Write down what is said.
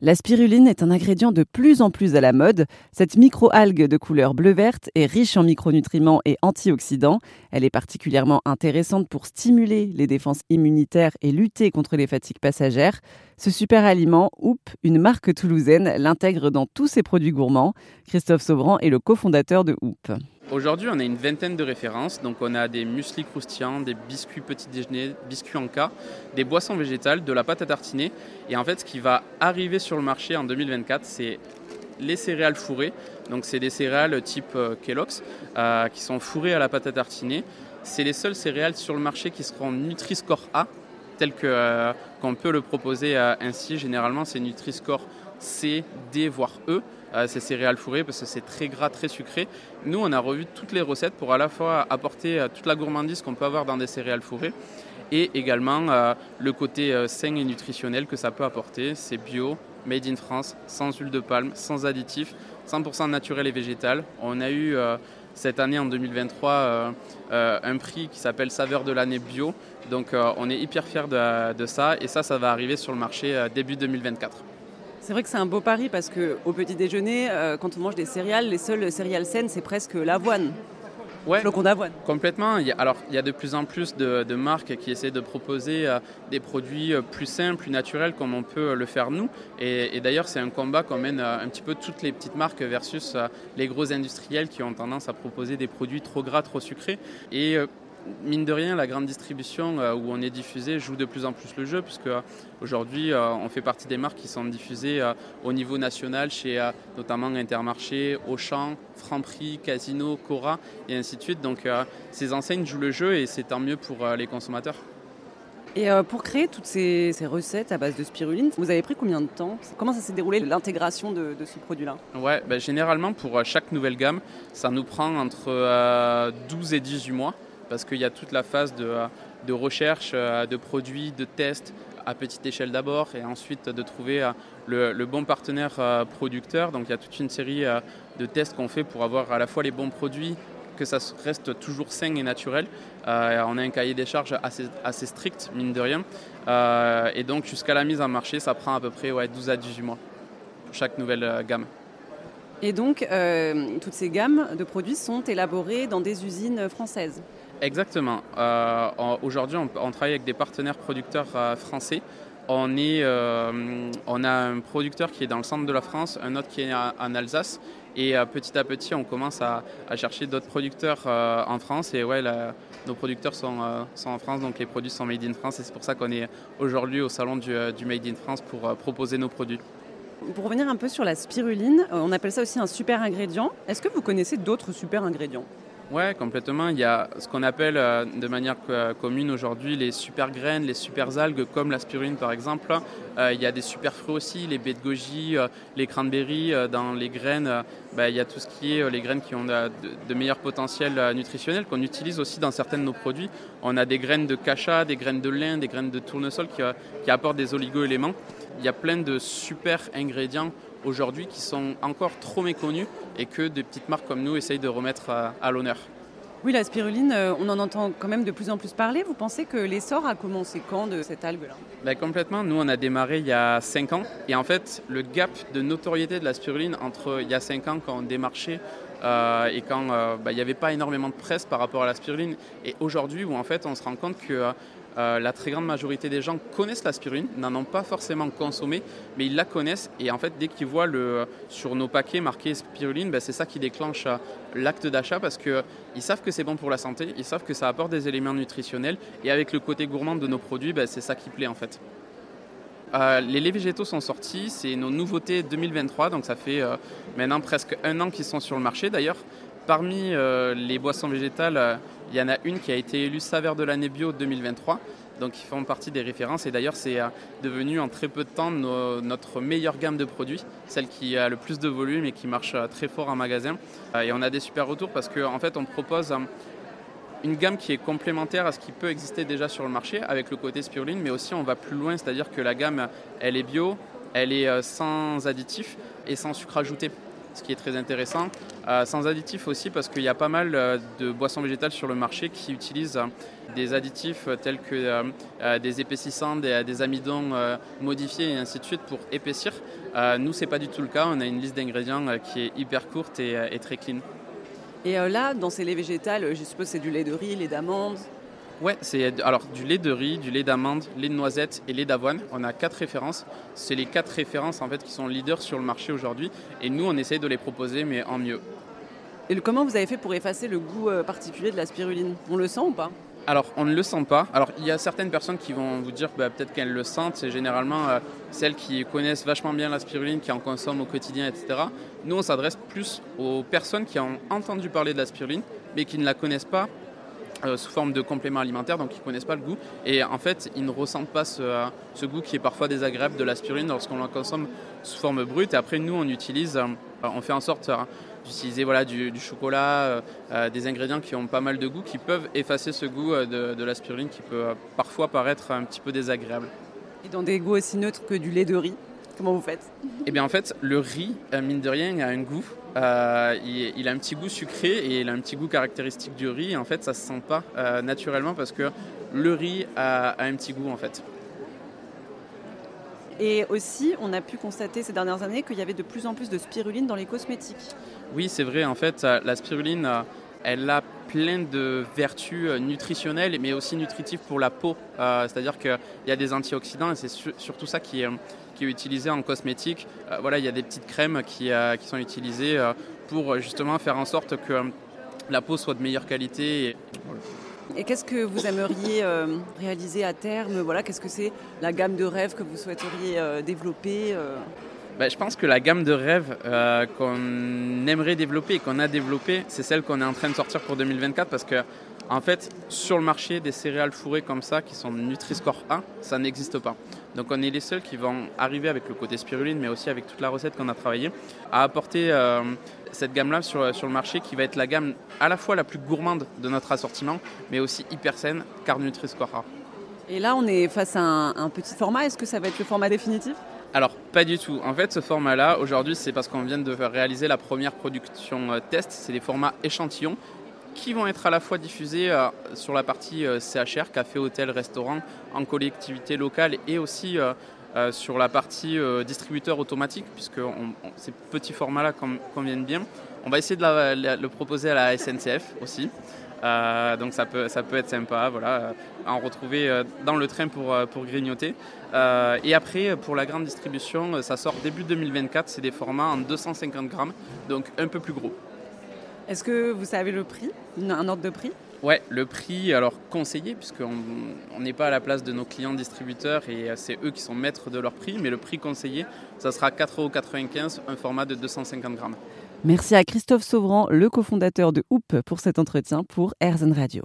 La spiruline est un ingrédient de plus en plus à la mode. Cette micro-algue de couleur bleu-verte est riche en micronutriments et antioxydants. Elle est particulièrement intéressante pour stimuler les défenses immunitaires et lutter contre les fatigues passagères. Ce super aliment, Hoop, une marque toulousaine, l'intègre dans tous ses produits gourmands. Christophe Sauvran est le cofondateur de Hoop. Aujourd'hui, on a une vingtaine de références. Donc, on a des muesli croustillants, des biscuits petit déjeuner, biscuits en cas, des boissons végétales, de la pâte à tartiner. Et en fait, ce qui va arriver sur le marché en 2024, c'est les céréales fourrées. Donc, c'est des céréales type euh, Kellogg's euh, qui sont fourrées à la pâte à tartiner. C'est les seules céréales sur le marché qui seront Nutri-Score A, tel euh, qu'on peut le proposer ainsi. Généralement, c'est Nutri-Score C, D, voire E ces céréales fourrées parce que c'est très gras, très sucré. Nous, on a revu toutes les recettes pour à la fois apporter euh, toute la gourmandise qu'on peut avoir dans des céréales fourrées et également euh, le côté euh, sain et nutritionnel que ça peut apporter. C'est bio, made in France, sans huile de palme, sans additifs, 100% naturel et végétal. On a eu cette année en 2023 un prix qui s'appelle Saveur de l'année bio. Donc on est hyper fiers de, de, ça et ça, ça va arriver sur le marché début 2024. C'est vrai que c'est un beau pari parce qu'au petit déjeuner, euh, quand on mange des céréales, les seules céréales saines, c'est presque l'avoine. Ouais, flocon d'avoine. Complètement. alors, il y a de plus en plus de, marques qui essaient de proposer euh, des produits euh, plus sains, plus naturels, comme on peut le faire nous. Et, d'ailleurs, c'est un combat qu'on mène un petit peu toutes les petites marques versus les gros industriels qui ont tendance à proposer des produits trop gras, trop sucrés. Et mine de rien, la grande distribution euh, où on est diffusé joue de plus en plus le jeu, puisque euh, aujourd'hui, euh, on fait partie des marques qui sont diffusées au niveau national chez notamment Intermarché, Auchan, Franprix, Casino, Cora et ainsi de suite. Donc ces enseignes jouent le jeu et c'est tant mieux pour les consommateurs. Et pour créer toutes ces, recettes à base de spiruline, vous avez pris combien de temps? Comment ça s'est déroulé l'intégration de, ce produit-là? Ouais, bah, généralement pour chaque nouvelle gamme, ça nous prend entre 12 et 18 mois parce qu'il y a toute la phase de, recherche euh, de produits, de tests à petite échelle d'abord et ensuite de trouver euh, le, bon partenaire euh, producteur. Donc il y a toute une série de tests qu'on fait pour avoir à la fois les bons produits, que ça reste toujours sain et naturel. on a un cahier des charges assez, strict, mine de rien. et donc jusqu'à la mise en marché, ça prend à peu près 12 à 18 mois pour chaque nouvelle gamme. Et donc, toutes ces gammes de produits sont élaborées dans des usines françaises? Exactement. Euh, aujourd'hui, on, travaille avec des partenaires producteurs euh, français. On, est, euh, on a un producteur qui est dans le centre de la France, un autre qui est en Alsace. Et petit à petit, on commence à, chercher d'autres producteurs en France. Et ouais, nos producteurs sont, sont, en France, donc les produits sont made in France. Et c'est pour ça qu'on est aujourd'hui au salon du, du, Made in France pour proposer nos produits. Pour revenir un peu sur la spiruline, on appelle ça aussi un super ingrédient. Est-ce que vous connaissez d'autres super ingrédients? Oui, complètement. Il y a ce qu'on appelle euh, de manière commune aujourd'hui les super graines, les super algues, comme la spiruline par exemple. Euh, il y a des super fruits aussi, les baies de goji, euh, les cranberries. Dans les graines, bah, il y a tout ce qui est les graines qui ont de, de meilleurs potentiels nutritionnels qu'on utilise aussi dans certains de nos produits. On a des graines de cacha, des graines de lin, des graines de tournesol qui, qui apportent des oligo-éléments. Il y a plein de super ingrédients aujourd'hui qui sont encore trop méconnus et que des petites marques comme nous essayent de remettre à, l'honneur. Oui, la spiruline, euh, on en entend quand même de plus en plus parler. Vous pensez que l'essor a commencé quand de cette algue-là? Ben, Complètement. Nous, on a démarré il y a 5 ans. Et en fait, le gap de notoriété de la spiruline entre il y a 5 ans quand on démarchait euh, et quand euh, ben, il n'y avait pas énormément de presse par rapport à la spiruline, et aujourd'hui où en fait on se rend compte que euh, la très grande majorité des gens connaissent l'aspirine, n'en ont pas forcément consommé, mais ils la connaissent. Et en fait, dès qu'ils voient le, sur nos paquets marqué spiruline, ben, c'est ça qui déclenche euh, l'acte d'achat parce qu'ils savent que c'est bon pour la santé, ils savent que ça apporte des éléments nutritionnels. Et avec le côté gourmand de nos produits, ben, c'est ça qui plaît en fait. Euh, les laits végétaux sont sortis, c'est nos nouveautés 2023, donc ça fait maintenant presque un an qu'ils sont sur le marché. D'ailleurs, parmi les boissons végétales, il y en a une qui a été élue saveur de l'année bio 2023. Donc ils font partie des références et d'ailleurs c'est euh, devenu en très peu de temps notre meilleure gamme de produits, celle qui a le plus de volume et qui marche euh, très fort en magasin. Euh, et on a des super retours parce qu'en fait on propose une gamme qui est complémentaire à ce qui peut exister déjà sur le marché avec le côté spiruline, mais aussi on va plus loin, c'est-à-dire que la gamme elle est bio, elle est sans additifs et sans sucre ajouté. ce qui est très intéressant. Sans additifs aussi parce qu'il y a pas mal de boissons végétales sur le marché qui utilisent des additifs tels que des épaississants, des, amidons modifiés et ainsi de suite pour épaissir. nous, c'est pas du tout le cas. On a une liste d'ingrédients qui est hyper courte et, et très clean. Et là, dans ces laits végétales, je suppose c'est du lait de riz, lait d'amande? Ouais, c'est alors du lait de riz, du lait d'amande, lait de noisette et lait d'avoine. On a quatre références. C'est les quatre références en fait qui sont leaders sur le marché aujourd'hui. Et nous, on essaye de les proposer, mais en mieux. Et comment vous avez fait pour effacer le goût euh, particulier de la spiruline? On le sent ou pas? Alors, on ne le sent pas. Alors, il y a certaines personnes qui vont vous dire bah, peut-être qu'elles le sentent. C'est généralement euh, celles qui connaissent vachement bien la spiruline, qui en consomment au quotidien, etc. Nous, on s'adresse plus aux personnes qui ont entendu parler de la spiruline, mais qui ne la connaissent pas euh, sous forme de complément alimentaire, donc ils ne connaissent pas le goût. Et en fait, ils ne ressentent pas ce, goût qui est parfois désagréable de la spiruline lorsqu'on la consomme sous forme brute. Et après, nous, on utilise, on fait en sorte d'utiliser voilà, du, chocolat, des ingrédients qui ont pas mal de goût, qui peuvent effacer ce goût de, de la spiruline qui peut parfois paraître un petit peu désagréable. Et dans des goûts aussi neutres que du lait de riz Comment vous faites? Eh bien en fait, le riz, mine de rien, a un goût euh, il, a un petit goût sucré et il a un petit goût caractéristique du riz. En fait, ça se sent pas euh, naturellement parce que le riz a, un petit goût en fait. Et aussi, on a pu constater ces dernières années qu'il y avait de plus en plus de spiruline dans les cosmétiques. Oui, c'est vrai. En fait, euh, la spiruline, elle a plein de vertus nutritionnelles, mais aussi nutritives pour la peau. C'est-à-dire qu'il y a des antioxydants et c'est surtout ça qui est utilisé en cosmétique. Euh, voilà, il y a des petites crèmes qui, euh, sont utilisées euh, pour justement faire en sorte que la peau soit de meilleure qualité. Qu'est-ce que vous aimeriez réaliser à terme? Voilà, qu'est-ce que c'est la gamme de rêves que vous souhaiteriez développer ben, je pense que la gamme de rêves qu'on aimerait développer et qu'on a développée, c'est celle qu'on est en train de sortir pour 2024 parce que en fait, sur le marché, des céréales fourrées comme ça, qui sont Nutri-Score 1, ça n'existe pas. Donc on est les seuls qui vont arriver avec le côté spiruline, mais aussi avec toute la recette qu'on a travaillée, à apporter euh, cette gamme-là sur, sur le marché qui va être la gamme à la fois la plus gourmande de notre assortiment, mais aussi hyper saine, car Nutri-Score A. Et là, on est face à un, petit format. Est-ce que ça va être le format définitif? Alors pas du tout. En fait, ce format-là, aujourd'hui, c'est parce qu'on vient de réaliser la première production euh, test. C'est des formats échantillons qui vont être à la fois diffusés euh, sur la partie euh, CHR, café, hôtel, restaurant, en collectivité locale et aussi euh, sur la partie distributeur automatique, puisque ces petits formats-là conviennent bien. On va essayer de le proposer à la SNCF aussi. donc ça peut, ça peut être sympa, voilà, à en retrouver dans le train pour, pour grignoter. et après, pour la grande distribution, ça sort début 2024, c'est des formats en 250 grammes, donc un peu plus gros. Est-ce que vous savez le prix Un ordre de prix? Ouais, le prix, alors conseillé, puisqu'on n'est pas à la place de nos clients distributeurs et c'est eux qui sont maîtres de leur prix, mais le prix conseillé, ça sera 4,95€, un format de 250 grammes. Merci à Christophe Sauvran, le cofondateur de Hoop, pour cet entretien pour Airzen Radio.